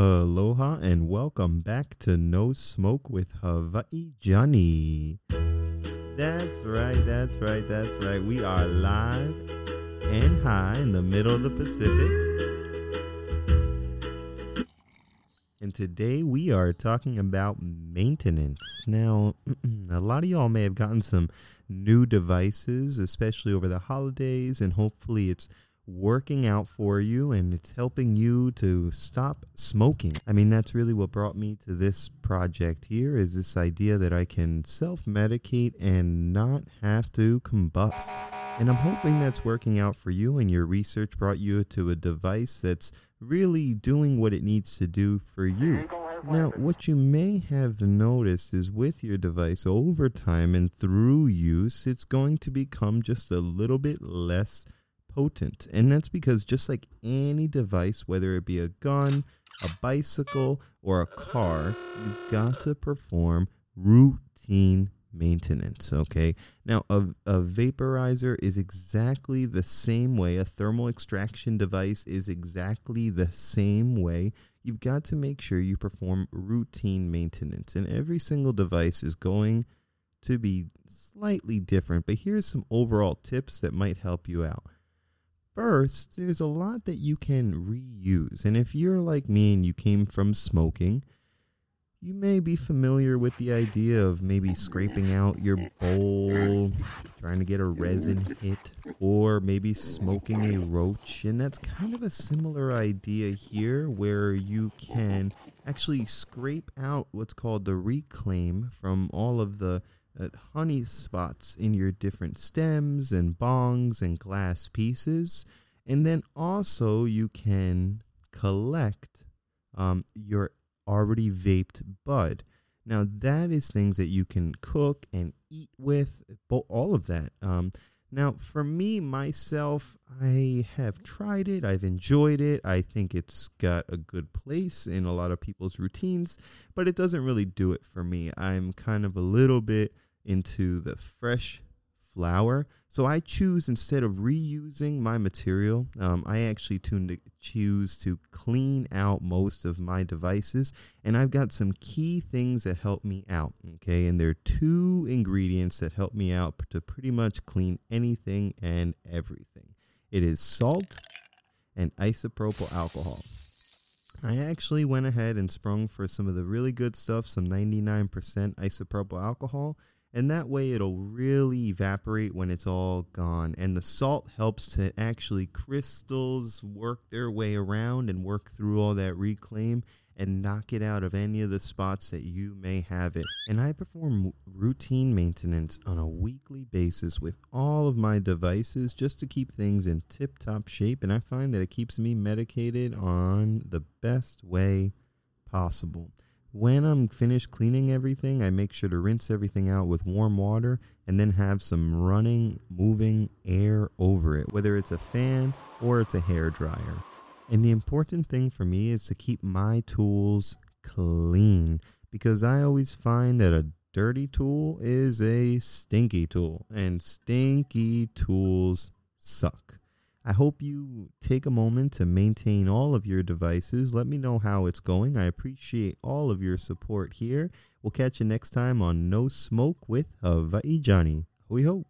Aloha and welcome back to No Smoke with Hawaii Johnny. That's right, that's right, that's right. We are live and high in the middle of the Pacific. And today we are talking about maintenance. Now, a lot of y'all may have gotten some new devices, especially over the holidays, and hopefully it's working out for you and it's helping you to stop smoking. I mean, that's really what brought me to this project here is this idea that I can self-medicate and not have to combust. And I'm hoping that's working out for you and your research brought you to a device that's really doing what it needs to do for you. Now, what you may have noticed is with your device over time and through use, it's going to become just a little bit less potent. And that's because just like any device, whether it be a gun, a bicycle, or a car, you've got to perform routine maintenance. Okay. Now, a, a vaporizer is exactly the same way. A thermal extraction device is exactly the same way. You've got to make sure you perform routine maintenance. And every single device is going to be slightly different. But here's some overall tips that might help you out. First, there's a lot that you can reuse. And if you're like me and you came from smoking, you may be familiar with the idea of maybe scraping out your bowl, trying to get a resin hit, or maybe smoking a roach. And that's kind of a similar idea here where you can actually scrape out what's called the reclaim from all of the uh, honey spots in your different stems and bongs and glass pieces. And then also you can collect um, your already vaped bud. Now that is things that you can cook and eat with, all of that. Um, now, for me, myself, I have tried it. I've enjoyed it. I think it's got a good place in a lot of people's routines, but it doesn't really do it for me. I'm kind of a little bit into the fresh flower. So I choose instead of reusing my material, um, I actually to choose to clean out most of my devices. And I've got some key things that help me out. Okay. And there are two ingredients that help me out to pretty much clean anything and everything it is salt and isopropyl alcohol. I actually went ahead and sprung for some of the really good stuff, some 99% isopropyl alcohol and that way it'll really evaporate when it's all gone. And the salt helps to actually crystals work their way around and work through all that reclaim and knock it out of any of the spots that you may have it. And i perform routine maintenance on a weekly basis with all of my devices just to keep things in tip top shape. And i find that it keeps me medicated on the best way possible when I'm finished cleaning everything, I make sure to rinse everything out with warm water and then have some running, moving air over it, whether it's a fan or it's a hair dryer. And the important thing for me is to keep my tools clean because I always find that a dirty tool is a stinky tool and stinky tools suck. I hope you take a moment to maintain all of your devices. Let me know how it's going. I appreciate all of your support here. We'll catch you next time on No Smoke with Hawaii Johnny. Hoi ho.